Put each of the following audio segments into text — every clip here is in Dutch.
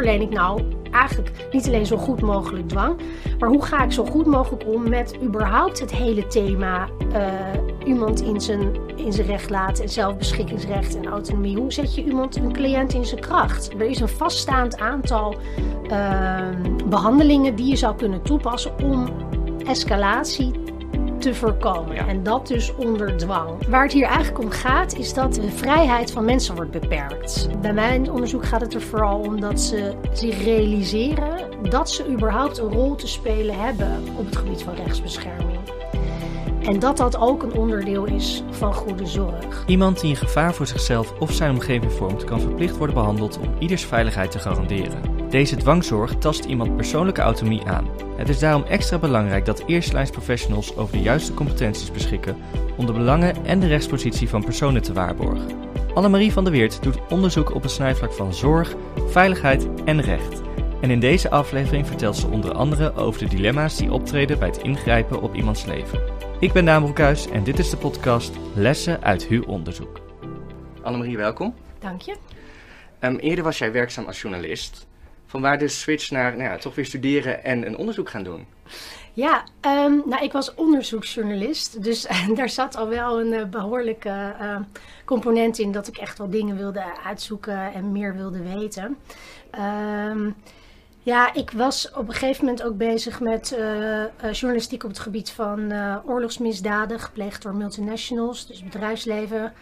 verleen ik nou eigenlijk niet alleen zo goed mogelijk dwang, maar hoe ga ik zo goed mogelijk om met überhaupt het hele thema uh, iemand in zijn, in zijn recht laten en zelfbeschikkingsrecht en autonomie. Hoe zet je iemand, een cliënt in zijn kracht? Er is een vaststaand aantal uh, behandelingen die je zou kunnen toepassen om escalatie te voorkomen. En dat dus onder dwang. Waar het hier eigenlijk om gaat, is dat de vrijheid van mensen wordt beperkt. Bij mijn onderzoek gaat het er vooral om dat ze zich realiseren dat ze überhaupt een rol te spelen hebben op het gebied van rechtsbescherming. En dat dat ook een onderdeel is van goede zorg. Iemand die een gevaar voor zichzelf of zijn omgeving vormt, kan verplicht worden behandeld om ieders veiligheid te garanderen. Deze dwangzorg tast iemand persoonlijke autonomie aan. Het is daarom extra belangrijk dat eerstelijnsprofessionals over de juiste competenties beschikken om de belangen en de rechtspositie van personen te waarborgen. Annemarie van der Weert doet onderzoek op het snijvlak van zorg, veiligheid en recht. En in deze aflevering vertelt ze onder andere over de dilemma's die optreden bij het ingrijpen op iemands leven. Ik ben Daan Broekhuis en dit is de podcast Lessen uit Hu Onderzoek. Annemarie, welkom. Dank je. Um, eerder was jij werkzaam als journalist. Vanwaar de switch naar nou toch weer studeren en een onderzoek gaan doen? Ja, um, nou, ik was onderzoeksjournalist. Dus daar zat al wel een uh, behoorlijke uh, component in dat ik echt wel dingen wilde uitzoeken en meer wilde weten. Um, ja, ik was op een gegeven moment ook bezig met uh, journalistiek op het gebied van oorlogsmisdaden gepleegd door multinationals, dus bedrijfsleven,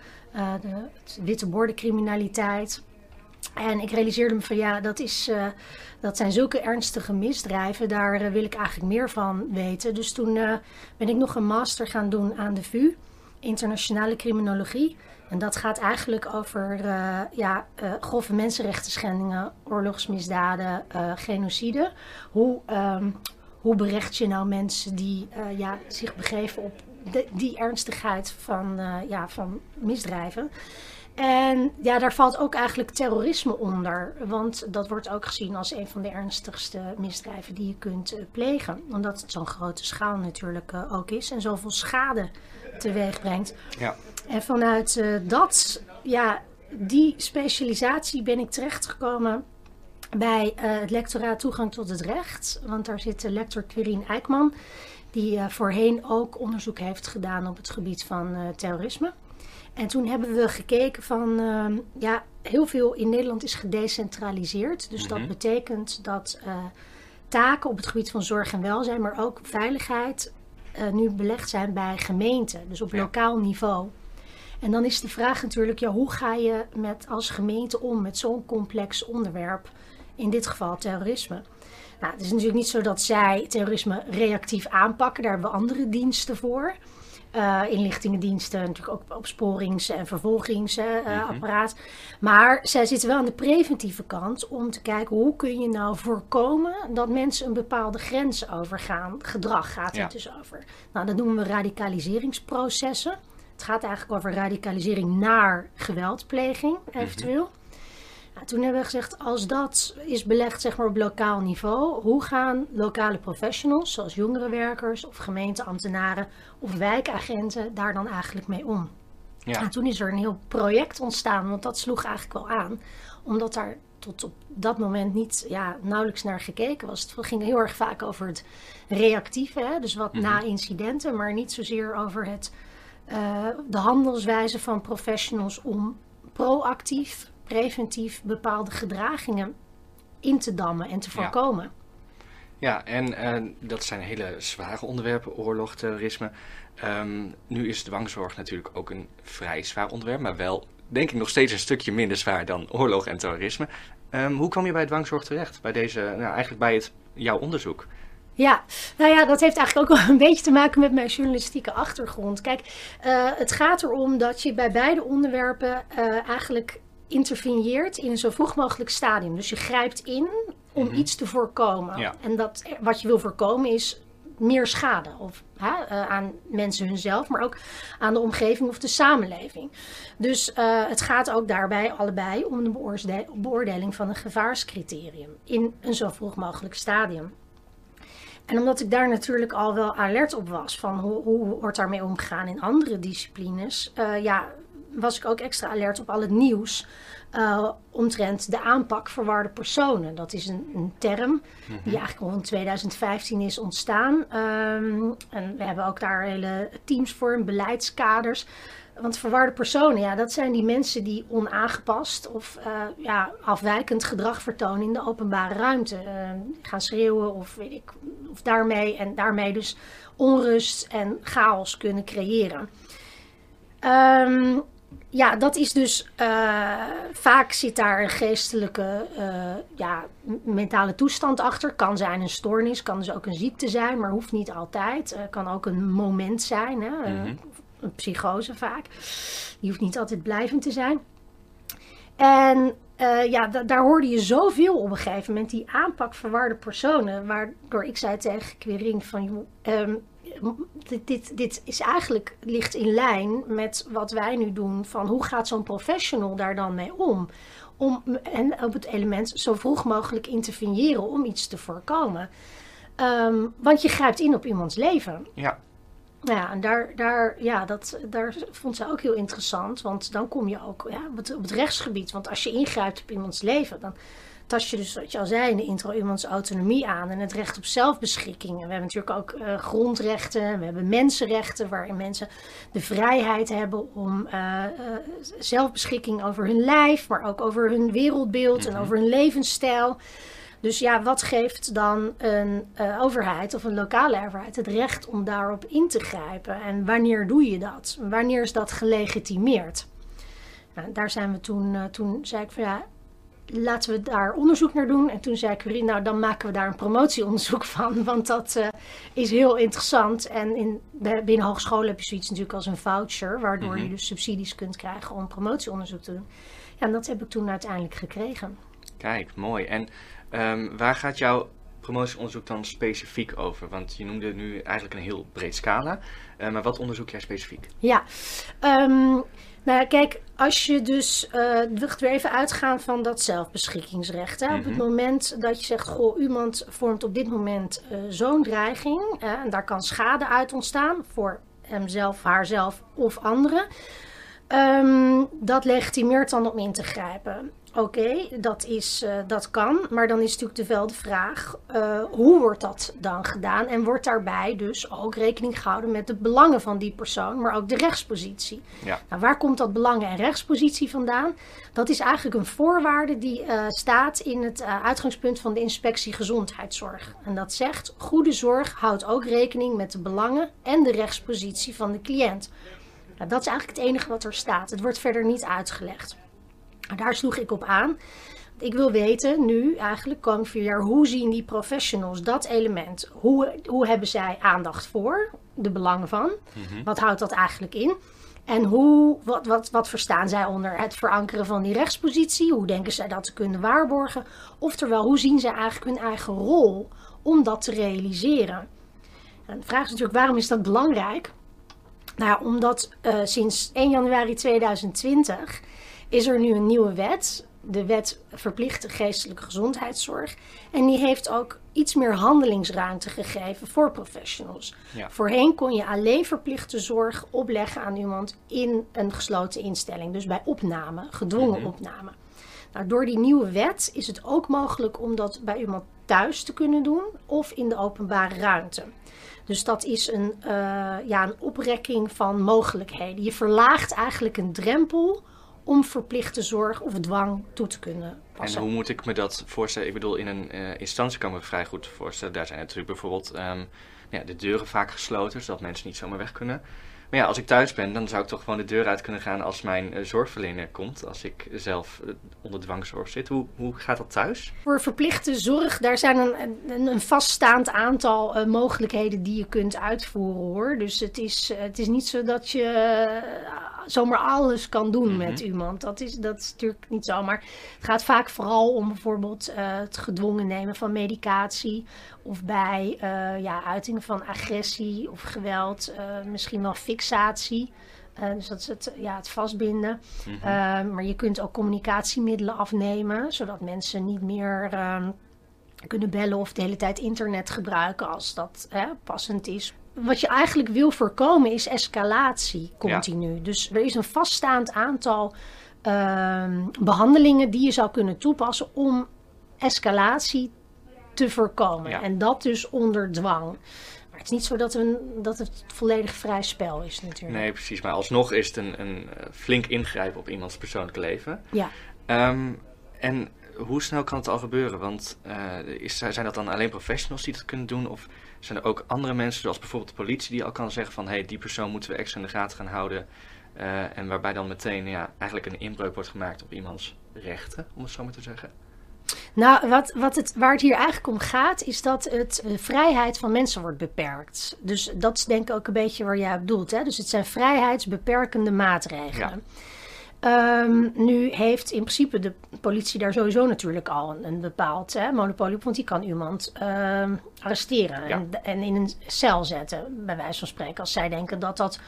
de witte bordencriminaliteit. En ik realiseerde me van ja, dat, is, dat zijn zulke ernstige misdrijven, daar wil ik eigenlijk meer van weten. Dus toen ben ik nog een master gaan doen aan de VU, internationale criminologie. En dat gaat eigenlijk over ja, grove mensenrechten schendingen, oorlogsmisdaden, genocide. Hoe, um, hoe berecht je nou mensen die ja, zich begeven op die ernstigheid van, ja, van misdrijven? En ja, daar valt ook eigenlijk terrorisme onder. Want dat wordt ook gezien als een van de ernstigste misdrijven die je kunt plegen. Omdat het zo'n grote schaal natuurlijk ook is en zoveel schade teweeg brengt. Ja. En vanuit uh, dat, ja, die specialisatie ben ik terechtgekomen bij het lectoraat Toegang tot het Recht. Want daar zit de lector Quirine Eijkman, die voorheen ook onderzoek heeft gedaan op het gebied van terrorisme. En toen hebben we gekeken van, ehm, ja, heel veel in Nederland is gedecentraliseerd. Dus dat mhm. betekent dat taken op het gebied van zorg en welzijn, maar ook veiligheid, nu belegd zijn bij gemeenten. Dus op lokaal niveau. En dan is de vraag natuurlijk, ja, hoe ga je met, als gemeente om met zo'n complex onderwerp, in dit geval terrorisme? Nou, het is natuurlijk niet zo dat zij terrorisme reactief aanpakken, daar hebben we andere diensten voor. Uh, inlichtingendiensten, natuurlijk ook opsporings- en vervolgingsapparaat. Uh, Maar zij zitten wel aan de preventieve kant om te kijken hoe kun je nou voorkomen dat mensen een bepaalde grens overgaan. Gedrag gaat het dus over. Nou, dat noemen we radicaliseringsprocessen. Het gaat eigenlijk over radicalisering naar geweldpleging, mhm. eventueel. Toen hebben we gezegd, als dat is belegd zeg maar, op lokaal niveau, hoe gaan lokale professionals, zoals jongerenwerkers of gemeenteambtenaren of wijkagenten, daar dan eigenlijk mee om? Ja. En toen is er een heel project ontstaan, want dat sloeg eigenlijk wel aan, omdat daar tot op dat moment niet ja, nauwelijks naar gekeken was. Het ging heel erg vaak over het reactieve, hè? dus wat mhm. na incidenten, maar niet zozeer over het uh, de handelswijze van professionals om proactief, preventief bepaalde gedragingen in te dammen en te voorkomen. Ja, en uh, dat zijn hele zware onderwerpen, oorlog, terrorisme. Um, nu is dwangzorg natuurlijk ook een vrij zwaar onderwerp, maar wel denk ik nog steeds een stukje minder zwaar dan oorlog en terrorisme. Um, hoe kwam je bij dwangzorg terecht? Bij deze, nou, eigenlijk bij het, jouw onderzoek? Ja, nou ja, dat heeft eigenlijk ook wel een beetje te maken met mijn journalistieke achtergrond. Kijk, uh, het gaat erom dat je bij beide onderwerpen uh, eigenlijk interveneert in een zo vroeg mogelijk stadium. Dus je grijpt in om mm -hmm. iets te voorkomen. Ja. En dat, wat je wil voorkomen is meer schade. Of, hè, uh, aan mensen hunzelf, maar ook aan de omgeving of de samenleving. Dus uh, het gaat ook daarbij allebei om de beoordeling van een gevaarscriterium in een zo vroeg mogelijk stadium. En omdat ik daar natuurlijk al wel alert op was van hoe, hoe wordt daarmee omgegaan in andere disciplines, uh, ja, was ik ook extra alert op al het nieuws uh, omtrent de aanpak verwarde personen. Dat is een, een term die eigenlijk rond 2015 is ontstaan. Um, en we hebben ook daar hele teams voor, beleidskaders. Want verwarde personen, ja, dat zijn die mensen die onaangepast of uh, ja, afwijkend gedrag vertonen in de openbare ruimte. Uh, gaan schreeuwen of weet ik, of daarmee en daarmee dus onrust en chaos kunnen creëren. Um, ja, dat is dus uh, vaak zit daar een geestelijke, uh, ja, mentale toestand achter. Kan zijn een stoornis, kan dus ook een ziekte zijn, maar hoeft niet altijd. Uh, kan ook een moment zijn, hè? Mm -hmm. een psychose vaak. Die hoeft niet altijd blijvend te zijn. En ja, daar hoorde je zoveel op een gegeven moment, die aanpak verwarde personen. Waardoor ik zei tegen Quering van, um, dit, dit, dit is eigenlijk ligt in lijn met wat wij nu doen. Van hoe gaat zo'n professional daar dan mee om? om en op het element zo vroeg mogelijk interveneren om iets te voorkomen. Um, want je grijpt in op iemands leven. Ja. Nou ja, en daar, daar, ja, dat, daar vond ze ook heel interessant. Want dan kom je ook ja, op, het, op het rechtsgebied. Want als je ingrijpt op iemands leven, dan tast je dus, wat je al zei in de intro, iemands autonomie aan en het recht op zelfbeschikking. En we hebben natuurlijk ook uh, grondrechten, we hebben mensenrechten, waarin mensen de vrijheid hebben om uh, uh, zelfbeschikking over hun lijf, maar ook over hun wereldbeeld en over hun levensstijl. Dus ja, wat geeft dan een overheid of een lokale overheid het recht om daarop in te grijpen? En wanneer doe je dat? Wanneer is dat gelegitimeerd? Nou, daar zijn we toen, toen zei ik van ja, laten we daar onderzoek naar doen. En toen zei Curie, nou dan maken we daar een promotieonderzoek van. Want dat uh, is heel interessant. En in, binnen hogescholen heb je zoiets natuurlijk als een voucher. Waardoor mm -hmm. je dus subsidies kunt krijgen om promotieonderzoek te doen. Ja, en dat heb ik toen uiteindelijk gekregen. Kijk, mooi. En um, waar gaat jouw promotieonderzoek dan specifiek over? Want je noemde nu eigenlijk een heel breed scala. Uh, maar wat onderzoek jij specifiek? Ja, um, nou kijk, als je dus, uh, weer even uitgaan van dat zelfbeschikkingsrecht. Hè? Mm -hmm. Op het moment dat je zegt, goh, iemand vormt op dit moment uh, zo'n dreiging. Uh, en daar kan schade uit ontstaan voor hemzelf, haarzelf of anderen. Um, dat legitimeert dan om in te grijpen. Oké, okay, dat, is, uh, dat kan. Maar dan is natuurlijk wel de vraag: uh, hoe wordt dat dan gedaan? En wordt daarbij dus ook rekening gehouden met de belangen van die persoon, maar ook de rechtspositie? Ja. Nou, waar komt dat belangen- en rechtspositie vandaan? Dat is eigenlijk een voorwaarde die uh, staat in het uitgangspunt van de inspectie gezondheidszorg. En dat zegt: goede zorg houdt ook rekening met de belangen en de rechtspositie van de cliënt. Nou, dat is eigenlijk het enige wat er staat. Het wordt verder niet uitgelegd. Daar sloeg ik op aan. Ik wil weten nu, eigenlijk komend vier jaar, hoe zien die professionals dat element? Hoe, hoe hebben zij aandacht voor de belangen van? Mm-hmm. Wat houdt dat eigenlijk in? En hoe, wat, wat, wat verstaan zij onder het verankeren van die rechtspositie? Hoe denken zij dat te kunnen waarborgen? Oftewel, hoe zien zij eigenlijk hun eigen rol om dat te realiseren? En de vraag is natuurlijk, waarom is dat belangrijk? Nou omdat uh, sinds 1 januari 2020 is er nu een nieuwe wet. De wet verplichte geestelijke gezondheidszorg. En die heeft ook iets meer handelingsruimte gegeven voor professionals. Ja. Voorheen kon je alleen verplichte zorg opleggen aan iemand in een gesloten instelling. Dus bij opname, gedwongen Mhm. opname. Nou, door die nieuwe wet is het ook mogelijk om dat bij iemand thuis te kunnen doen of in de openbare ruimte. Dus dat is een, uh, ja, een oprekking van mogelijkheden. Je verlaagt eigenlijk een drempel om verplichte zorg of dwang toe te kunnen passen. En hoe moet ik me dat voorstellen? Ik bedoel, in een uh, instantie kan ik me vrij goed voorstellen. Daar zijn natuurlijk bijvoorbeeld um, ja, de deuren vaak gesloten, zodat mensen niet zomaar weg kunnen. Maar ja, als ik thuis ben, dan zou ik toch gewoon de deur uit kunnen gaan als mijn uh, zorgverlener komt. Als ik zelf uh, onder dwangzorg zit. Hoe, hoe gaat dat thuis? Voor verplichte zorg, daar zijn een, een, een vaststaand aantal uh, mogelijkheden die je kunt uitvoeren hoor. Dus het is, het is niet zo dat je zomaar alles kan doen met iemand. Dat is, dat is natuurlijk niet zo. Maar het gaat vaak vooral om bijvoorbeeld het gedwongen nemen van medicatie. Of bij ja, uitingen van agressie of geweld. misschien wel fixatie. Uh, dus dat is het, ja, het vastbinden. Uh, maar je kunt ook communicatiemiddelen afnemen, zodat mensen niet meer uh, kunnen bellen of de hele tijd internet gebruiken als dat passend is. Wat je eigenlijk wil voorkomen is escalatie continu. Dus er is een vaststaand aantal ehm, behandelingen die je zou kunnen toepassen om escalatie te voorkomen. En dat dus onder dwang. Maar het is niet zo dat, een, dat het volledig vrij spel is natuurlijk. Nee, precies. Maar alsnog is het een, een eh, flink ingrijpen op iemands persoonlijk leven. Ja. Ehm, en hoe snel kan het al gebeuren? Want uh, is, zijn dat dan alleen professionals die dat kunnen doen? Of zijn er ook andere mensen, zoals bijvoorbeeld de politie, die al kan zeggen van... hé, hey, die persoon moeten we extra in de gaten gaan houden. Uh, en waarbij dan meteen ja, eigenlijk een inbreuk wordt gemaakt op iemands rechten, om het zo maar te zeggen? Nou, wat, wat het, waar het hier eigenlijk om gaat, is dat het de vrijheid van mensen wordt beperkt. Dus dat is denk ik ook een beetje waar jij bedoelt. Hè? Dus het zijn vrijheidsbeperkende maatregelen. Ja. Um, nu heeft in principe de politie daar sowieso natuurlijk al een, een bepaald hè, monopolie op, want die kan iemand uh, arresteren en, en, in een cel zetten, bij wijze van spreken, als zij denken dat dat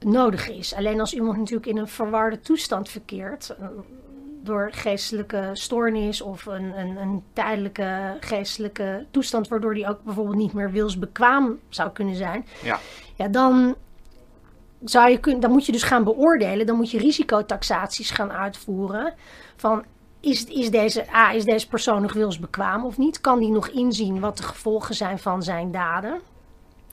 nodig is. Alleen als iemand natuurlijk in een verwarde toestand verkeert, door geestelijke stoornis of een, een, een, tijdelijke geestelijke toestand, waardoor die ook bijvoorbeeld niet meer wilsbekwaam zou kunnen zijn, ja. Ja, dan, zou je dan moet je dus gaan beoordelen, dan moet je risicotaxaties gaan uitvoeren van is, is, deze, A, is deze persoon nog wilsbekwaam of niet? Kan die nog inzien wat de gevolgen zijn van zijn daden?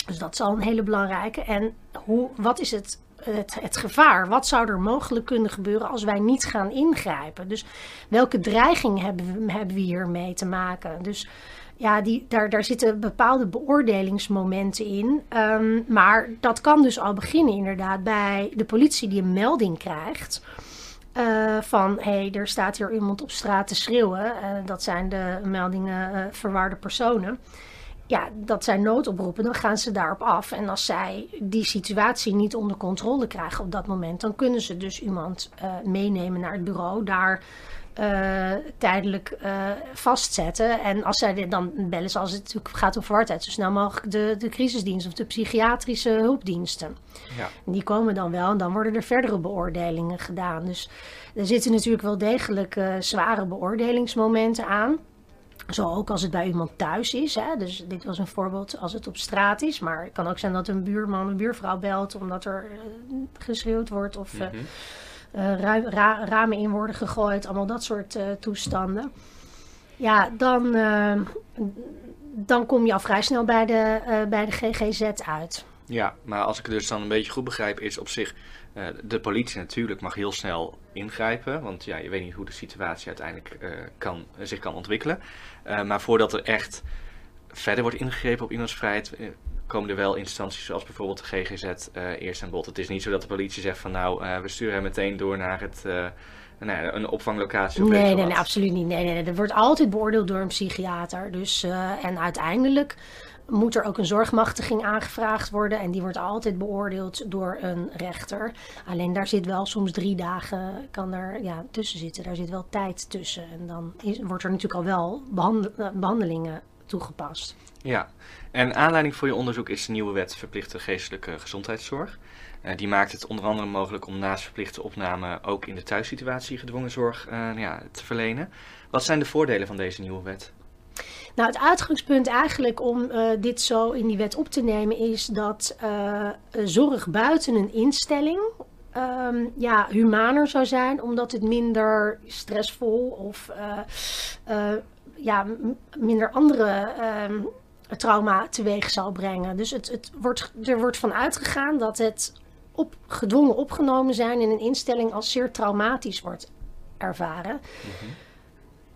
Dus dat is al een hele belangrijke. En hoe, wat is het het, het, gevaar. Wat zou er mogelijk kunnen gebeuren als wij niet gaan ingrijpen? Dus welke dreiging hebben we, hebben we hiermee te maken? Dus ja, die, daar, daar zitten bepaalde beoordelingsmomenten in. Um, maar dat kan dus al beginnen inderdaad bij de politie die een melding krijgt. Uh, van hé, hey, er staat hier iemand op straat te schreeuwen. Uh, dat zijn de meldingen uh, verwaarde personen ja, dat zijn noodoproepen, dan gaan ze daarop af. En als zij die situatie niet onder controle krijgen op dat moment, dan kunnen ze dus iemand meenemen naar het bureau, daar uh, tijdelijk uh, vastzetten. En als zij dit dan bellen ze, als het natuurlijk gaat om verwardheid, zo snel mogelijk de, de crisisdienst of de psychiatrische hulpdiensten. Ja. En die komen dan wel en dan worden er verdere beoordelingen gedaan. Dus er zitten natuurlijk wel degelijk zware beoordelingsmomenten aan. Zo ook als het bij iemand thuis is. Hè? Dus dit was een voorbeeld als het op straat is. Maar het kan ook zijn dat een buurman een buurvrouw belt omdat er geschreeuwd wordt of mm -hmm. Uh, ra ramen in worden gegooid. Allemaal dat soort uh, toestanden. Ja, dan, dan kom je al vrij snel bij de, bij de GGZ uit. Ja, maar als ik het dus dan een beetje goed begrijp, is op zich de politie natuurlijk mag heel snel ingrijpen. Want ja, je weet niet hoe de situatie uiteindelijk kan, zich kan ontwikkelen. Maar voordat er echt verder wordt ingegrepen op iemands vrijheid, komen er wel instanties zoals bijvoorbeeld de GGZ eerst aan bod. Het is niet zo dat de politie zegt van nou, we sturen hem meteen door naar het nou een opvanglocatie? Of nee, nee, nee, absoluut niet. Nee, nee, nee. Er wordt altijd beoordeeld door een psychiater. Dus, en uiteindelijk moet er ook een zorgmachtiging aangevraagd worden. En die wordt altijd beoordeeld door een rechter. Alleen daar zit wel soms drie dagen kan er, ja, tussen zitten. Daar zit wel tijd tussen. En dan is, wordt er natuurlijk al wel behandel, eh, behandelingen toegepast. Ja, en aanleiding voor je onderzoek is de nieuwe wet verplichte geestelijke gezondheidszorg. Uh, die maakt het onder andere mogelijk om naast verplichte opname ook in de thuissituatie gedwongen zorg uh, ja, te verlenen. Wat zijn de voordelen van deze nieuwe wet? Nou, het uitgangspunt eigenlijk om uh, dit zo in die wet op te nemen is dat zorg buiten een instelling um, ja, humaner zou zijn, omdat het minder stressvol of ja, minder andere um, trauma teweeg zal brengen. Dus het, het wordt, er wordt van uitgegaan dat het op, gedwongen opgenomen zijn in een instelling als zeer traumatisch wordt ervaren. Mhm.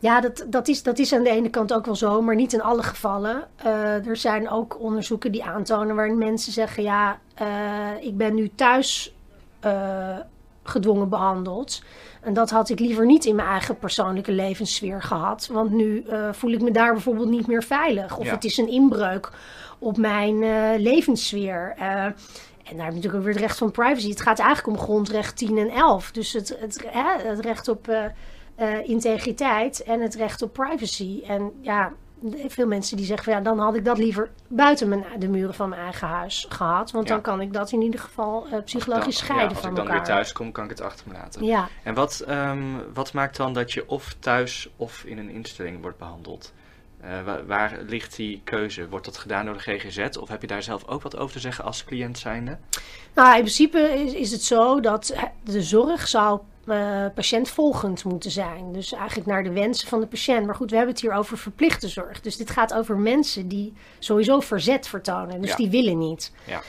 Ja, dat, dat, is, dat is aan de ene kant ook wel zo, maar niet in alle gevallen. Uh, er zijn ook onderzoeken die aantonen waarin mensen zeggen: ja, uh, ik ben nu thuis uh, gedwongen behandeld. En dat had ik liever niet in mijn eigen persoonlijke levenssfeer gehad. Want nu voel ik me daar bijvoorbeeld niet meer veilig. Of ja. het is een inbreuk op mijn levenssfeer. En daar heb je natuurlijk ook weer het recht van privacy. Het gaat eigenlijk om grondrecht 10 en 11. Dus het, het, hè, het recht op uh, uh, integriteit en het recht op privacy. En ja, veel mensen die zeggen ja, dan had ik dat liever buiten mijn, de muren van mijn eigen huis gehad. Want ja. dan kan ik dat in ieder geval uh, psychologisch dan, scheiden ja, van elkaar. Als ik dan weer thuis kom, kan ik het achter me laten. Ja. En wat, um, wat maakt dan dat je of thuis of in een instelling wordt behandeld? waar, waar, ligt die keuze? Wordt dat gedaan door de GGZ of heb je daar zelf ook wat over te zeggen als cliënt zijnde? Nou, in principe is, is het zo dat de zorg zou uh, patiëntvolgend moeten zijn. Dus eigenlijk naar de wensen van de patiënt. Maar goed, we hebben het hier over verplichte zorg. Dus dit gaat over mensen die sowieso verzet vertonen. Dus die willen niet. Ja.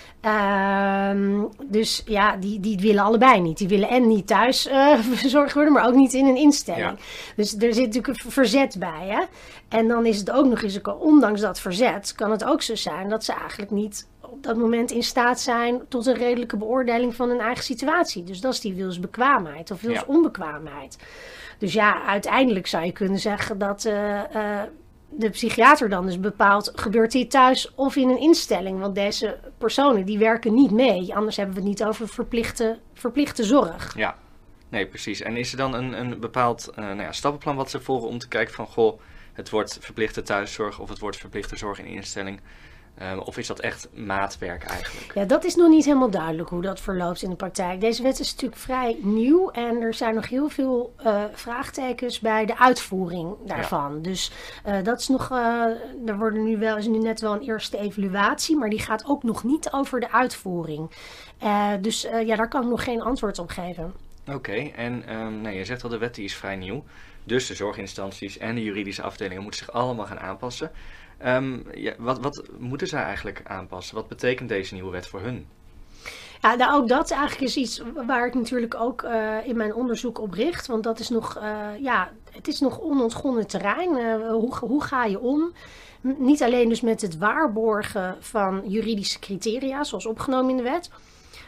Uh, dus ja, die, die willen allebei niet. Die willen en niet thuis uh, verzorgd worden, maar ook niet in een instelling. Dus er zit natuurlijk een verzet bij. Hè? En dan is het ook nog eens, ondanks dat verzet, kan het ook zo zijn dat ze eigenlijk niet op dat moment in staat zijn tot een redelijke beoordeling van hun eigen situatie. Dus dat is die wilsbekwaamheid of wilsonbekwaamheid. Dus ja, uiteindelijk zou je kunnen zeggen dat uh, uh, de psychiater dan dus bepaalt, gebeurt dit thuis of in een instelling? Want deze personen die werken niet mee. Anders hebben we het niet over verplichte, verplichte zorg. Ja, nee precies. En is er dan een, een bepaald uh, nou ja, stappenplan wat ze volgen om te kijken van, goh, het wordt verplichte thuiszorg of het wordt verplichte zorg in instelling. Um, of is dat echt maatwerk eigenlijk? Ja, dat is nog niet helemaal duidelijk hoe dat verloopt in de praktijk. Deze wet is natuurlijk vrij nieuw en er zijn nog heel veel uh, vraagtekens bij de uitvoering daarvan. Dus uh, dat is nog, uh, er worden nu wel, is nu net wel een eerste evaluatie, maar die gaat ook nog niet over de uitvoering. dus ja, daar kan ik nog geen antwoord op geven. Oké, en um, nee, je zegt al, de wet die is vrij nieuw. Dus de zorginstanties en de juridische afdelingen moeten zich allemaal gaan aanpassen. Um, ja, wat, wat moeten zij eigenlijk aanpassen? Wat betekent deze nieuwe wet voor hun? Ja, nou, ook dat eigenlijk is iets waar ik natuurlijk ook uh, in mijn onderzoek op richt. Want dat is nog, uh, ja, het is nog onontgonnen terrein. Uh, hoe, hoe ga je om? Niet alleen dus met het waarborgen van juridische criteria, zoals opgenomen in de wet.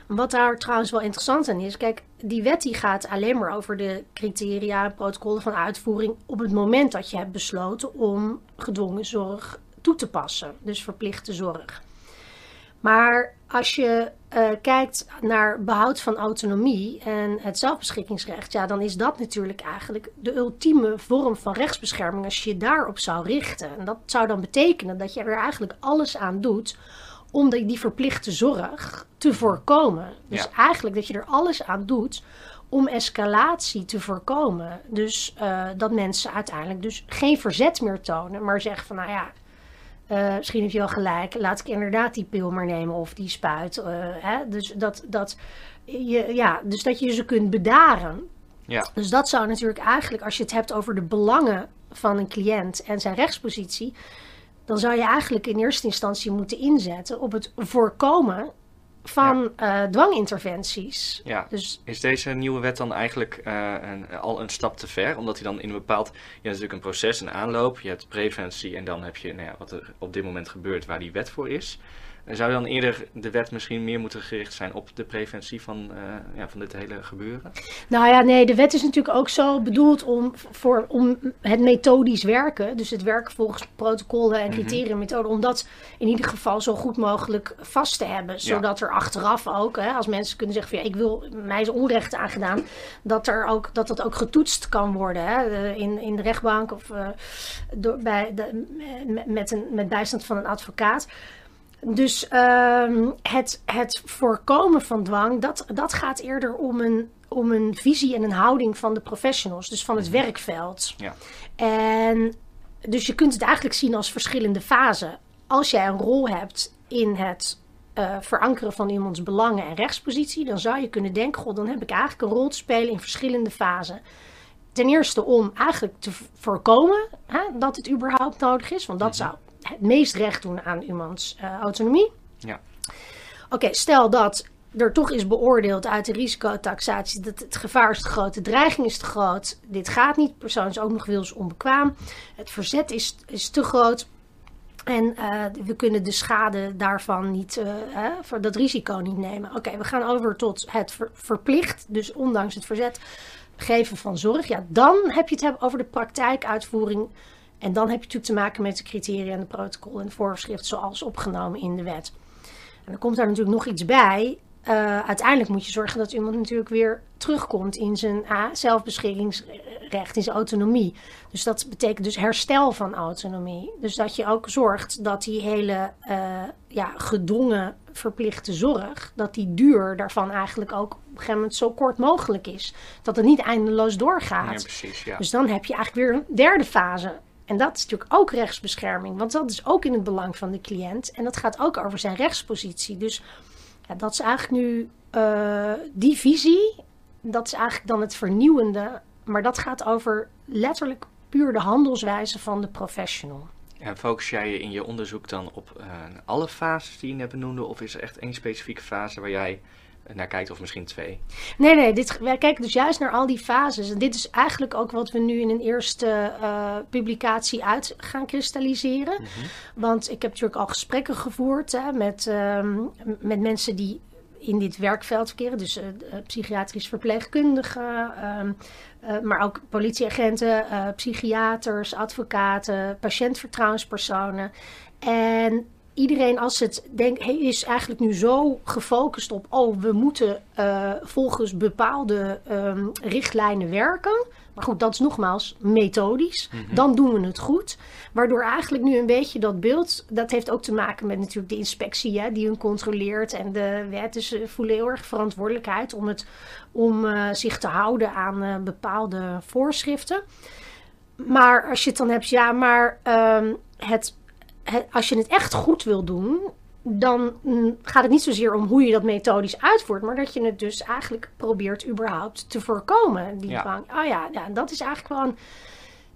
Wat daar trouwens wel interessant aan is, kijk, die wet die gaat alleen maar over de criteria en protocollen van uitvoering op het moment dat je hebt besloten om gedwongen zorg toe te passen, dus verplichte zorg. Maar als je uh, kijkt naar behoud van autonomie en het zelfbeschikkingsrecht, ja, dan is dat natuurlijk eigenlijk de ultieme vorm van rechtsbescherming als je je daarop zou richten. En dat zou dan betekenen dat je er eigenlijk alles aan doet om die, verplichte zorg te voorkomen. Dus eigenlijk dat je er alles aan doet om escalatie te voorkomen. Dus uh, dat mensen uiteindelijk dus geen verzet meer tonen, maar zeggen van nou ja, uh, misschien heb je wel gelijk, laat ik inderdaad die pil maar nemen of die spuit. Uh, hè? Dus, dat, dat je, ja, dus dat je ze kunt bedaren. Ja. Dus dat zou natuurlijk eigenlijk, als je het hebt over de belangen van een cliënt en zijn rechtspositie, dan zou je eigenlijk in eerste instantie moeten inzetten op het voorkomen van ja. uh, dwanginterventies. Ja. Dus, is deze nieuwe wet dan eigenlijk uh, een, al een stap te ver? Omdat hij dan in een bepaald... Je hebt natuurlijk een proces, een aanloop, je hebt preventie... en dan heb je nou ja, wat er op dit moment gebeurt waar die wet voor is. Zou dan eerder de wet misschien meer moeten gericht zijn op de preventie van, uh, ja, van dit hele gebeuren? Nou ja, nee, de wet is natuurlijk ook zo bedoeld om, voor, om het methodisch werken, dus het werken volgens protocollen en mhm. criteria methoden, om dat in ieder geval zo goed mogelijk vast te hebben. Zodat er achteraf ook, hè, als mensen kunnen zeggen van ja, ik wil mij is onrecht aangedaan, dat, er ook, dat dat ook getoetst kan worden hè, in, in de rechtbank of uh, door, bij de, met, een, met bijstand van een advocaat. Dus uh, het, het voorkomen van dwang, dat, dat gaat eerder om een, om een visie en een houding van de professionals, dus van het mhm. werkveld. Ja. En dus je kunt het eigenlijk zien als verschillende fasen. Als jij een rol hebt in het uh, verankeren van iemands belangen en rechtspositie, dan zou je kunnen denken: God, dan heb ik eigenlijk een rol te spelen in verschillende fasen. Ten eerste om eigenlijk te voorkomen hè, dat het überhaupt nodig is, want dat mhm. zou het meest recht doen aan iemands uh, autonomie. Ja. Oké, stel dat er toch is beoordeeld uit de risicotaxatie dat het gevaar is te groot, de dreiging is te groot, dit gaat niet, de persoon is ook nog wils onbekwaam, het verzet is, is te groot. En uh, we kunnen de schade daarvan niet, uh, hè, voor dat risico niet nemen. Oké, we gaan over tot het ver, verplicht, dus ondanks het verzet, geven van zorg. Ja, dan heb je het hebben over de praktijkuitvoering en dan heb je natuurlijk te maken met de criteria en de protocol en de voorschrift zoals opgenomen in de wet. En dan komt daar natuurlijk nog iets bij. Uh, uiteindelijk moet je zorgen dat iemand natuurlijk weer terugkomt in zijn uh, zelfbeschikkingsrecht, in zijn autonomie. Dus dat betekent dus herstel van autonomie. Dus dat je ook zorgt dat die hele uh, ja, gedwongen verplichte zorg, dat die duur daarvan eigenlijk ook op een gegeven moment zo kort mogelijk is. Dat het niet eindeloos doorgaat. Ja, precies, ja. Dus dan heb je eigenlijk weer een derde fase En dat is natuurlijk ook rechtsbescherming, want dat is ook in het belang van de cliënt. En dat gaat ook over zijn rechtspositie. Dus ja, dat is eigenlijk nu uh, die visie, dat is eigenlijk dan het vernieuwende. Maar dat gaat over letterlijk puur de handelswijze van de professional. En focus jij je in je onderzoek dan op uh, alle fases die je net benoemde? Of is er echt één specifieke fase waar jij naar kijkt, of misschien twee? Nee, nee, dit, wij kijken dus juist naar al die fases. En dit is eigenlijk ook wat we nu in een eerste uh, publicatie uit gaan kristalliseren. Mm -hmm. Want ik heb natuurlijk al gesprekken gevoerd hè, met, um, met mensen die in dit werkveld verkeren. Dus uh, psychiatrisch verpleegkundigen, uh, uh, maar ook politieagenten, psychiaters, advocaten, patiëntvertrouwenspersonen. En iedereen als het denkt, is eigenlijk nu zo gefocust op, oh, we moeten volgens bepaalde um, richtlijnen werken. Maar goed, dat is nogmaals methodisch. Mm -hmm. Dan doen we het goed. Waardoor eigenlijk nu een beetje dat beeld, dat heeft ook te maken met natuurlijk de inspectie hè, die hun controleert. En de wet, dus ze voelen heel erg verantwoordelijkheid om, het, om uh, zich te houden aan uh, bepaalde voorschriften. Maar als je het dan hebt, ja, maar um, het als je het echt goed wil doen, dan gaat het niet zozeer om hoe je dat methodisch uitvoert, maar dat je het dus eigenlijk probeert überhaupt te voorkomen. Die ja. dwang. Oh ja, ja, dat is eigenlijk wel een.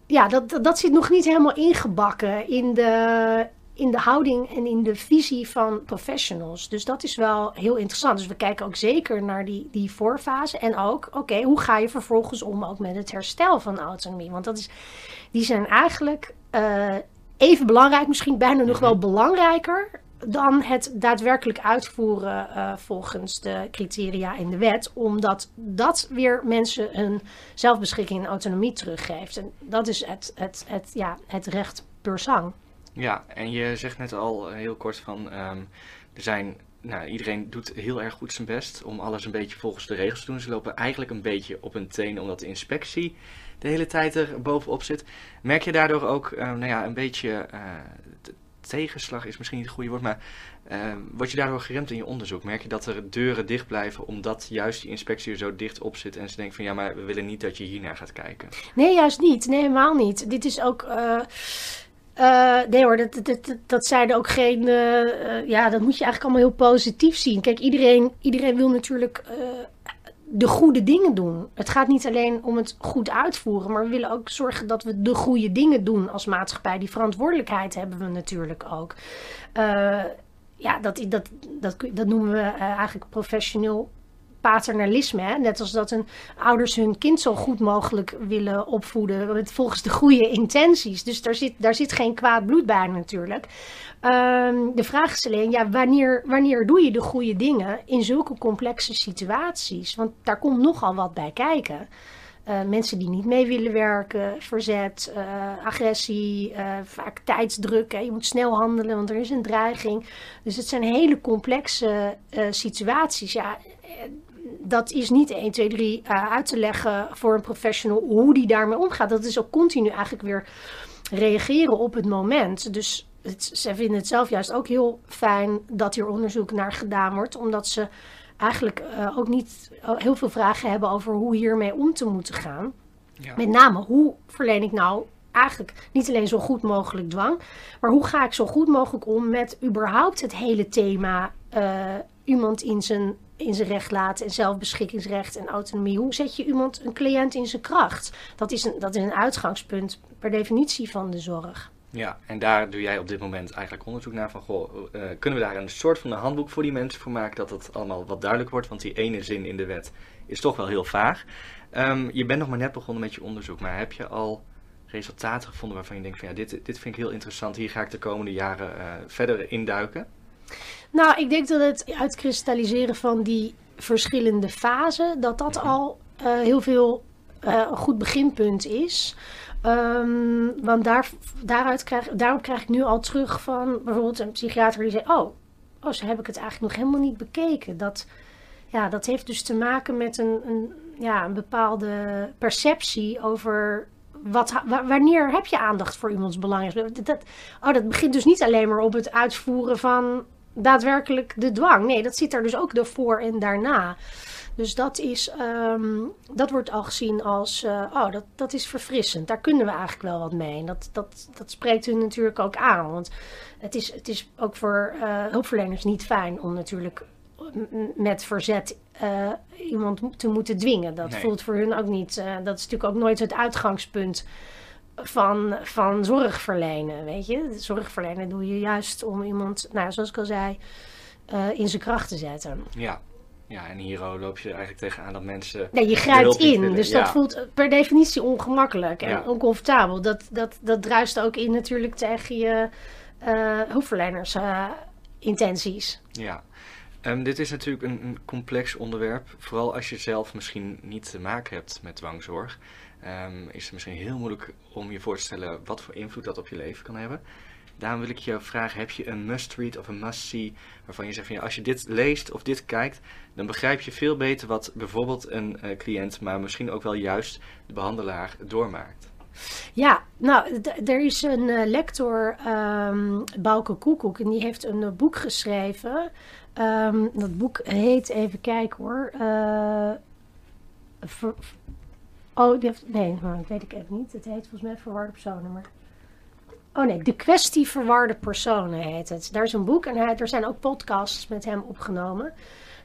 Ja, dat, dat, dat zit nog niet helemaal ingebakken in de, in de houding en in de visie van professionals. Dus dat is wel heel interessant. Dus we kijken ook zeker naar die, die voorfase. En ook, oké, hoe ga je vervolgens om ook met het herstel van autonomie? Want dat is, die zijn eigenlijk. Uh, even belangrijk, misschien bijna nog wel belangrijker dan het daadwerkelijk uitvoeren uh, volgens de criteria in de wet, omdat dat weer mensen hun zelfbeschikking en autonomie teruggeeft. En dat is het, het, het, ja, het recht per sang. Ja, en je zegt net al heel kort van um, er zijn. Nou, iedereen doet heel erg goed zijn best om alles een beetje volgens de regels te doen. Ze lopen eigenlijk een beetje op hun tenen omdat de inspectie de hele tijd er bovenop zit. Merk je daardoor ook, uh, nou ja, een beetje tegenslag is misschien niet het goede woord, maar uh, word je daardoor geremd in je onderzoek? Merk je dat er deuren dicht blijven omdat juist die inspectie er zo dicht op zit en ze denken van ja, maar we willen niet dat je hiernaar gaat kijken? Nee, juist niet. Nee, helemaal niet. Dit is ook. Uh, nee hoor, dat, dat, dat, zeiden ook geen. Uh, ja, dat moet je eigenlijk allemaal heel positief zien. Kijk, iedereen, iedereen wil natuurlijk de goede dingen doen. Het gaat niet alleen om het goed uitvoeren, maar we willen ook zorgen dat we de goede dingen doen als maatschappij. Die verantwoordelijkheid hebben we natuurlijk ook. Uh, ja, dat, dat, dat, dat noemen we uh, eigenlijk professioneel paternalisme. Hè? Net als dat een ouders hun kind zo goed mogelijk willen opvoeden. Volgens de goede intenties. Dus daar zit, daar zit geen kwaad bloed bij natuurlijk. Um, de vraag is alleen, ja, wanneer, wanneer doe je de goede dingen in zulke complexe situaties? Want daar komt nogal wat bij kijken. Uh, mensen die niet mee willen werken, verzet, uh, agressie, uh, vaak tijdsdruk. Hè. Je moet snel handelen, want er is een dreiging. Dus het zijn hele complexe situaties. Ja, dat is niet 1, 2, 3 uit te leggen voor een professional hoe die daarmee omgaat. Dat is ook continu eigenlijk weer reageren op het moment. Dus het, ze vinden het zelf juist ook heel fijn dat hier onderzoek naar gedaan wordt, omdat ze eigenlijk uh, ook niet heel veel vragen hebben over hoe hiermee om te moeten gaan. Ja. Met name, hoe verleen ik nou eigenlijk niet alleen zo goed mogelijk dwang, maar hoe ga ik zo goed mogelijk om met überhaupt het hele thema uh, iemand in zijn, in zijn recht laten en zelfbeschikkingsrecht en autonomie. Hoe zet je iemand, een cliënt in zijn kracht? Dat is een, dat is een uitgangspunt per definitie van de zorg. Ja, en daar doe jij op dit moment eigenlijk onderzoek naar van, goh, uh, kunnen we daar een soort van een handboek voor die mensen voor maken, dat het allemaal wat duidelijk wordt, want die ene zin in de wet is toch wel heel vaag. Um, je bent nog maar net begonnen met je onderzoek, maar heb je al resultaten gevonden waarvan je denkt van ja, dit, dit vind ik heel interessant, hier ga ik de komende jaren uh, verder induiken? Nou, ik denk dat het uitkristalliseren van die verschillende fasen, dat dat al uh, heel veel een goed beginpunt is. Um, want daar, daaruit krijg, daarop krijg ik nu al terug van bijvoorbeeld een psychiater die zei: Oh, oh zo heb ik het eigenlijk nog helemaal niet bekeken. Dat, ja, dat heeft dus te maken met een, een, ja, een bepaalde perceptie over. Wat, wanneer heb je aandacht voor iemands belang? Dat, dat, oh, dat begint dus niet alleen maar op het uitvoeren van daadwerkelijk de dwang. Nee, dat zit er dus ook ervoor en daarna. Dus dat, is, ehm, dat wordt al gezien als, uh, oh, dat, dat is verfrissend. Daar kunnen we eigenlijk wel wat mee. En dat, dat, dat spreekt u natuurlijk ook aan. Want het is, het is ook voor uh, hulpverleners niet fijn om natuurlijk met verzet uh, iemand te moeten dwingen. Dat voelt voor hun ook niet. Dat is natuurlijk ook nooit het uitgangspunt van, van zorg verlenen. Weet je, zorg verlenen doe je juist om iemand, nou, zoals ik al zei, uh, in zijn kracht te zetten. Ja. Ja, en hier loop je eigenlijk tegenaan dat mensen. Nee, je grijpt in. Dus dat voelt per definitie ongemakkelijk en ja. oncomfortabel. Dat, dat, dat druist ook in natuurlijk tegen je uh, hulpverleners intenties. Ja. Um, dit is natuurlijk een, een, complex onderwerp. Vooral als je zelf misschien niet te maken hebt met dwangzorg. Um, is het misschien heel moeilijk om je voor te stellen wat voor invloed dat op je leven kan hebben. Daarom wil ik je vragen, heb je een must-read of een must-see waarvan je zegt van ja, als je dit leest of dit kijkt, dan begrijp je veel beter wat bijvoorbeeld een uh, cliënt, maar misschien ook wel juist de behandelaar doormaakt. Ja, nou, er is een uh, lector, um, Bouke Koekoek, en die heeft een uh, boek geschreven. Um, dat boek heet, even kijken hoor. Ver, oh, nee, dat weet ik even niet. Het heet volgens mij Verwarde Personen. Oh nee, De Kwestie Verwarde Personen heet het. Daar is een boek en hij, er zijn ook podcasts met hem opgenomen.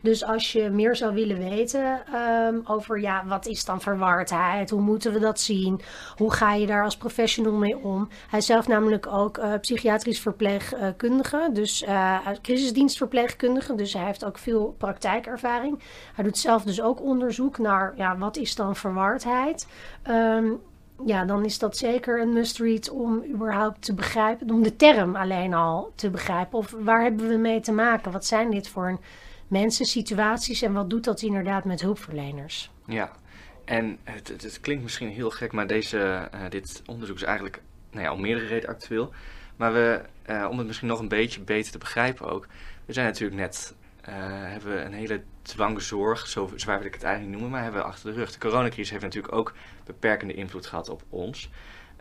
Dus als je meer zou willen weten um, over ja, wat is dan verwardheid? Hoe moeten we dat zien? Hoe ga je daar als professional mee om? Hij is zelf namelijk ook uh, psychiatrisch verpleegkundige, dus uh, crisisdienstverpleegkundige. Dus hij heeft ook veel praktijkervaring. Hij doet zelf dus ook onderzoek naar ja, wat is dan verwardheid? Um, ja, dan is dat zeker een must-read om überhaupt te begrijpen, om de term alleen al te begrijpen. Of waar hebben we mee te maken? Wat zijn dit voor mensen, situaties en wat doet dat inderdaad met hulpverleners? Ja, en het, het, klinkt misschien heel gek, maar deze, uh, dit onderzoek is eigenlijk nou ja, al meerdere reden actueel. Maar we, uh, om het misschien nog een beetje beter te begrijpen ook, we zijn natuurlijk net, uh, hebben we een hele dwangzorg, zo zwaar wil ik het eigenlijk noemen, maar hebben we achter de rug. De coronacrisis heeft natuurlijk ook beperkende invloed gehad op ons.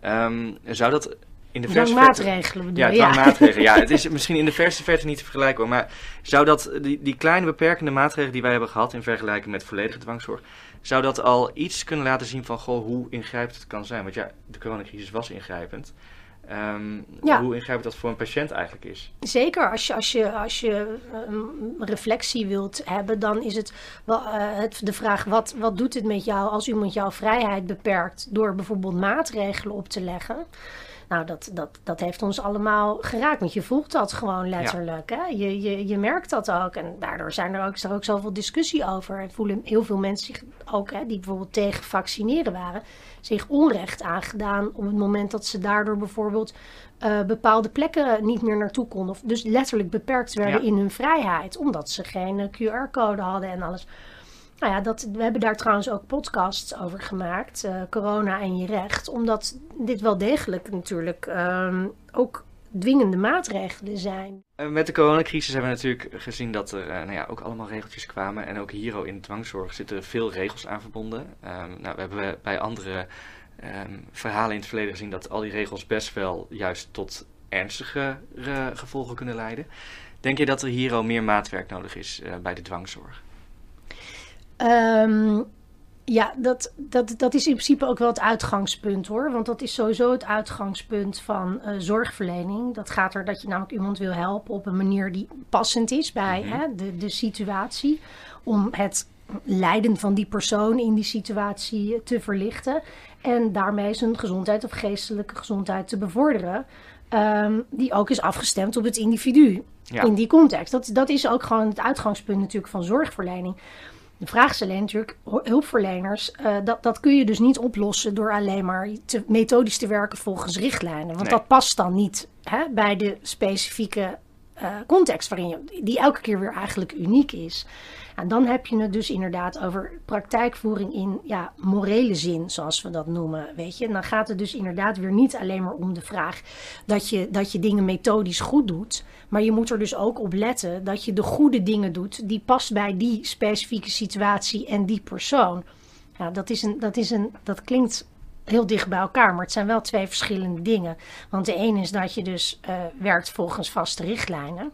Um, zou dat in de verse maatregelen Ja, maatregelen. Ja, het is misschien in de verste verte niet te vergelijken maar zou dat, die, die kleine beperkende maatregelen die wij hebben gehad in vergelijking met volledige dwangzorg, zou dat al iets kunnen laten zien van, goh, hoe ingrijpend het kan zijn? Want ja, de coronacrisis was ingrijpend. Um, ja. Hoe ingrijpend dat voor een patiënt eigenlijk is. Zeker, als je, als je, als je um, reflectie wilt hebben, dan is het, wel, uh, het de vraag: wat, wat doet het met jou als iemand jouw vrijheid beperkt door bijvoorbeeld maatregelen op te leggen? Nou, dat, dat, dat heeft ons allemaal geraakt. Want je voelt dat gewoon letterlijk. Hè? Je, je, je merkt dat ook. En daardoor zijn er ook, is er ook zoveel discussie over. En voelen heel veel mensen zich ook, hè, die bijvoorbeeld tegen vaccineren waren, zich onrecht aangedaan op het moment dat ze daardoor bijvoorbeeld uh, bepaalde plekken niet meer naartoe konden. Of dus letterlijk beperkt werden in hun vrijheid. Omdat ze geen uh, QR-code hadden en alles. Nou ja, dat, we hebben daar trouwens ook podcasts over gemaakt, uh, corona en je recht, omdat dit wel degelijk natuurlijk um, ook dwingende maatregelen zijn. Met de coronacrisis hebben we natuurlijk gezien dat er uh, nou ja, ook allemaal regeltjes kwamen. En ook hier in de dwangzorg zitten veel regels aan verbonden. Um, nou, we hebben bij andere um, verhalen in het verleden gezien dat al die regels best wel juist tot ernstige uh, gevolgen kunnen leiden. Denk je dat er hier al meer maatwerk nodig is bij de dwangzorg? Um, ja, dat, dat, dat is in principe ook wel het uitgangspunt hoor. Want dat is sowieso het uitgangspunt van uh, zorgverlening. Dat gaat er dat je namelijk iemand wil helpen op een manier die passend is bij mm -hmm. hè, de, de situatie. Om het lijden van die persoon in die situatie te verlichten. En daarmee zijn gezondheid of geestelijke gezondheid te bevorderen. Um, die ook is afgestemd op het individu ja. in die context. Dat, dat is ook gewoon het uitgangspunt natuurlijk van zorgverlening. De vraag is alleen natuurlijk, hulpverleners, uh, dat, dat kun je dus niet oplossen door alleen maar te, methodisch te werken volgens richtlijnen. Want nee. dat past dan niet hè, bij de specifieke uh, context waarin je, die elke keer weer eigenlijk uniek is. En dan heb je het dus inderdaad over praktijkvoering in ja, morele zin, zoals we dat noemen. Weet je? Dan gaat het dus inderdaad weer niet alleen maar om de vraag dat je, dat je dingen methodisch goed doet. Maar je moet er dus ook op letten dat je de goede dingen doet die past bij die specifieke situatie en die persoon. Ja, dat, is een, dat, is een, dat klinkt heel dicht bij elkaar, maar het zijn wel twee verschillende dingen. Want de ene is dat je dus uh, werkt volgens vaste richtlijnen.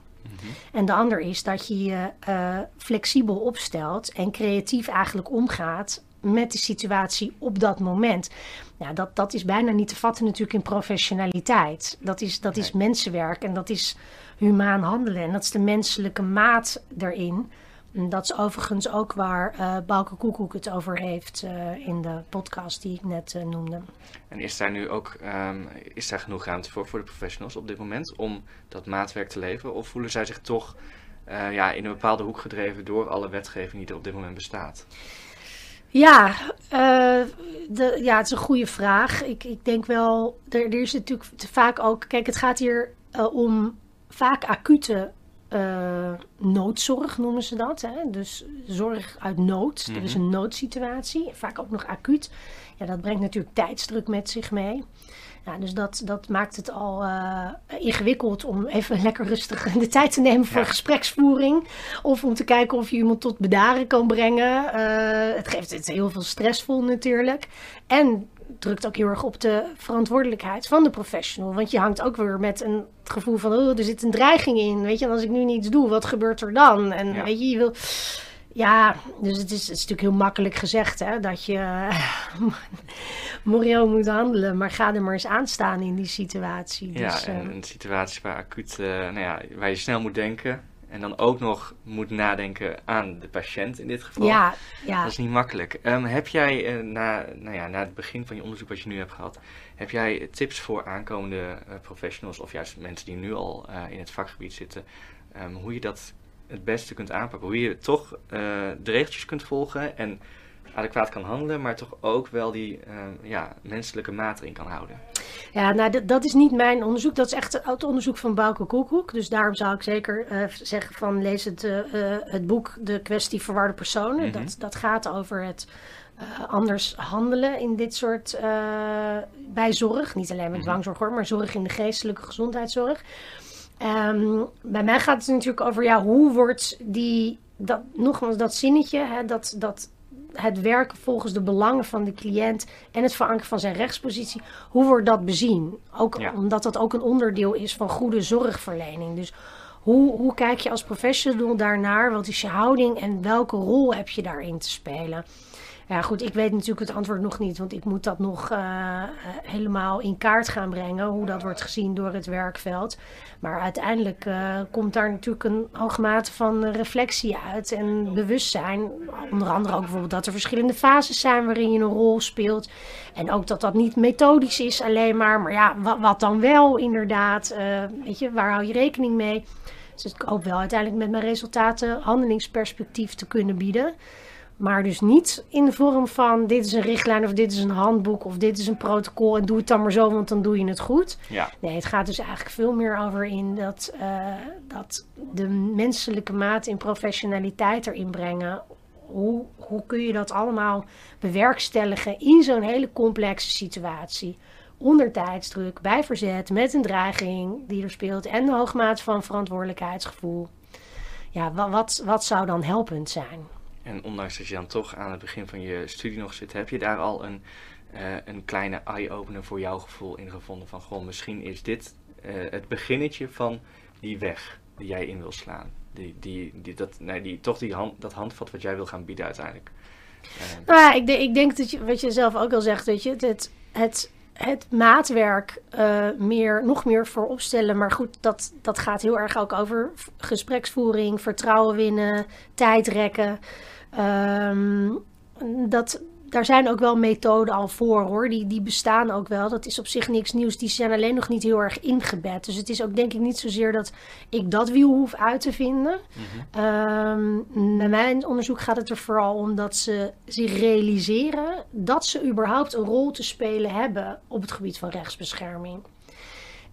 En de ander is dat je je uh, flexibel opstelt en creatief eigenlijk omgaat met de situatie op dat moment. Ja, dat, dat is bijna niet te vatten natuurlijk in professionaliteit. Dat is, dat is mensenwerk en dat is humaan handelen. En dat is de menselijke maat erin. En dat is overigens ook waar uh, Koekoek het over heeft uh, in de podcast die ik net uh, noemde. En is daar nu ook um, is daar genoeg ruimte voor voor de professionals op dit moment om dat maatwerk te leveren? Of voelen zij zich toch ja, in een bepaalde hoek gedreven door alle wetgeving die er op dit moment bestaat? Ja, de, ja, het is een goede vraag. Ik, ik denk wel, er, er is natuurlijk vaak ook, kijk, het gaat hier om vaak acute uh, noodzorg noemen ze dat. Hè? Dus zorg uit nood. Mm Er is mhm. een noodsituatie, vaak ook nog acuut. Ja, dat brengt natuurlijk tijdsdruk met zich mee. Ja, dus dat, dat maakt het al uh, ingewikkeld om even lekker rustig de tijd te nemen voor gespreksvoering. Of om te kijken of je iemand tot bedaren kan brengen. Uh, het geeft het heel veel stressvol natuurlijk. En drukt ook heel erg op de verantwoordelijkheid van de professional. Want je hangt ook weer met een gevoel van, oh, er zit een dreiging in. Weet je, en als ik nu niets doe, wat gebeurt er dan? En weet je, je wil. Ja, dus het is, het is natuurlijk heel makkelijk gezegd hè, dat je moreel moet handelen. Maar ga er maar eens aan staan in die situatie. Ja, dus, en uh, een situatie waar acuut, uh, nou ja, waar je snel moet denken. En dan ook nog moet nadenken aan de patiënt in dit geval. Ja, ja. Dat is niet makkelijk. Um, heb jij uh, na, nou ja, na het begin van je onderzoek wat je nu hebt gehad, heb jij tips voor aankomende uh, professionals of juist mensen die nu al uh, in het vakgebied zitten, um, hoe je dat het beste kunt aanpakken? Hoe je toch de regeltjes kunt volgen en adequaat kan handelen, maar toch ook wel die ja, menselijke maat erin kan houden? Ja, nou, dat is niet mijn onderzoek. Dat is echt het onderzoek van Bauke Koekoek. Dus daarom zou ik zeker uh, zeggen van lees het, uh, het boek De kwestie verwarde personen. Mm -hmm. dat, dat gaat over het uh, anders handelen in dit soort bij zorg. Niet alleen met mhm. dwangzorg hoor, maar zorg in de geestelijke gezondheidszorg. Um, bij mij gaat het natuurlijk over ja, hoe wordt die, dat, nogmaals dat zinnetje, hè, dat, dat het werken volgens de belangen van de cliënt en het verankeren van zijn rechtspositie, hoe wordt dat bezien? Ook omdat dat ook een onderdeel is van goede zorgverlening. Dus hoe, hoe kijk je als professional daarnaar? Wat is je houding en welke rol heb je daarin te spelen? Ja, goed, ik weet natuurlijk het antwoord nog niet, want ik moet dat nog uh, helemaal in kaart gaan brengen, hoe dat wordt gezien door het werkveld. Maar uiteindelijk uh, komt daar natuurlijk een hoge mate van reflectie uit en bewustzijn. Onder andere ook bijvoorbeeld dat er verschillende fases zijn waarin je een rol speelt. En ook dat dat niet methodisch is alleen maar, maar ja, wat, wat dan wel inderdaad? weet je, waar hou je rekening mee? Dus ik hoop wel uiteindelijk met mijn resultaten handelingsperspectief te kunnen bieden. Maar dus niet in de vorm van dit is een richtlijn of dit is een handboek of dit is een protocol en doe het dan maar zo, want dan doe je het goed. Ja. Nee, het gaat dus eigenlijk veel meer over in dat, uh, dat de menselijke maat in professionaliteit erin brengen. Hoe, hoe kun je dat allemaal bewerkstelligen in zo'n hele complexe situatie? Onder tijdsdruk, bij verzet, met een dreiging die er speelt en de hoogmaat van verantwoordelijkheidsgevoel. Ja, wat, wat, wat zou dan helpend zijn? En ondanks dat je dan toch aan het begin van je studie nog zit, heb je daar al een, uh, een kleine eye-opener voor jouw gevoel in gevonden? Van gewoon, misschien is dit uh, het beginnetje van die weg die jij in wil slaan. Die, die, die, dat, nee, die, toch die hand, dat handvat wat jij wil gaan bieden uiteindelijk. Uh, nou ja, ik, ik denk dat je, wat je zelf ook al zegt, weet je, het, het, het maatwerk uh, meer, nog meer voor opstellen. Maar goed, dat, dat gaat heel erg ook over gespreksvoering, vertrouwen winnen, tijd rekken. Um, dat, daar zijn ook wel methoden al voor hoor. Die, die bestaan ook wel. Dat is op zich niks nieuws. Die zijn alleen nog niet heel erg ingebed. Dus het is ook denk ik niet zozeer dat ik dat wiel hoef uit te vinden. Mm -hmm. um, bij mijn onderzoek gaat het er vooral om dat ze zich realiseren dat ze überhaupt een rol te spelen hebben op het gebied van rechtsbescherming.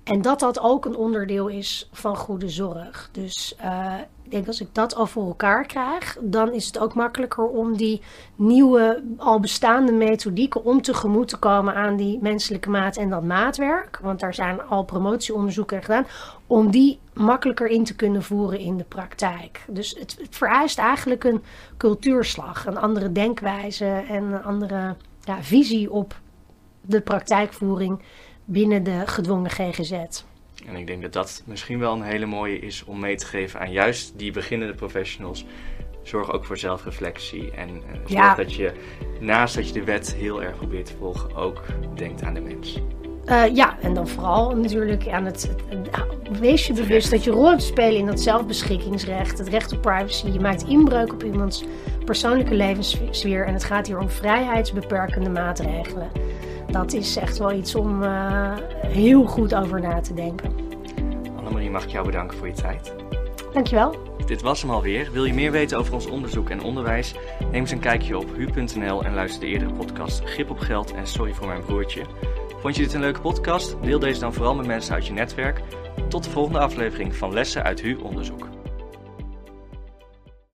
En dat dat ook een onderdeel is van goede zorg. Dus uh, ik denk als ik dat al voor elkaar krijg, dan is het ook makkelijker om die nieuwe, al bestaande methodieken om tegemoet te komen aan die menselijke maat en dat maatwerk. Want daar zijn al promotieonderzoeken gedaan. Om die makkelijker in te kunnen voeren in de praktijk. Dus het, het vereist eigenlijk een cultuurslag, een andere denkwijze en een andere ja, visie op de praktijkvoering binnen de gedwongen GGZ. En ik denk dat dat misschien wel een hele mooie is om mee te geven aan juist die beginnende professionals. Zorg ook voor zelfreflectie en uh, zorg Ja. dat je naast dat je de wet heel erg probeert te volgen, ook denkt aan de mens. Eh, ja, en dan vooral natuurlijk aan het, wees je bewust dat je rol hebt te spelen in dat zelfbeschikkingsrecht, het recht op privacy. Je maakt inbreuk op iemands persoonlijke levenssfeer en het gaat hier om vrijheidsbeperkende maatregelen. Dat is echt wel iets om eh, heel goed over na te denken. Annemarie, mag ik jou bedanken voor je tijd. Dankjewel. Dit was hem alweer. Wil je meer weten over ons onderzoek en onderwijs? Neem eens een kijkje op hu.nl en luister de eerdere podcast Grip op Geld en Sorry voor mijn broertje. Vond je dit een leuke podcast? Deel deze dan vooral met mensen uit je netwerk. Tot de volgende aflevering van Lessen uit HU Onderzoek.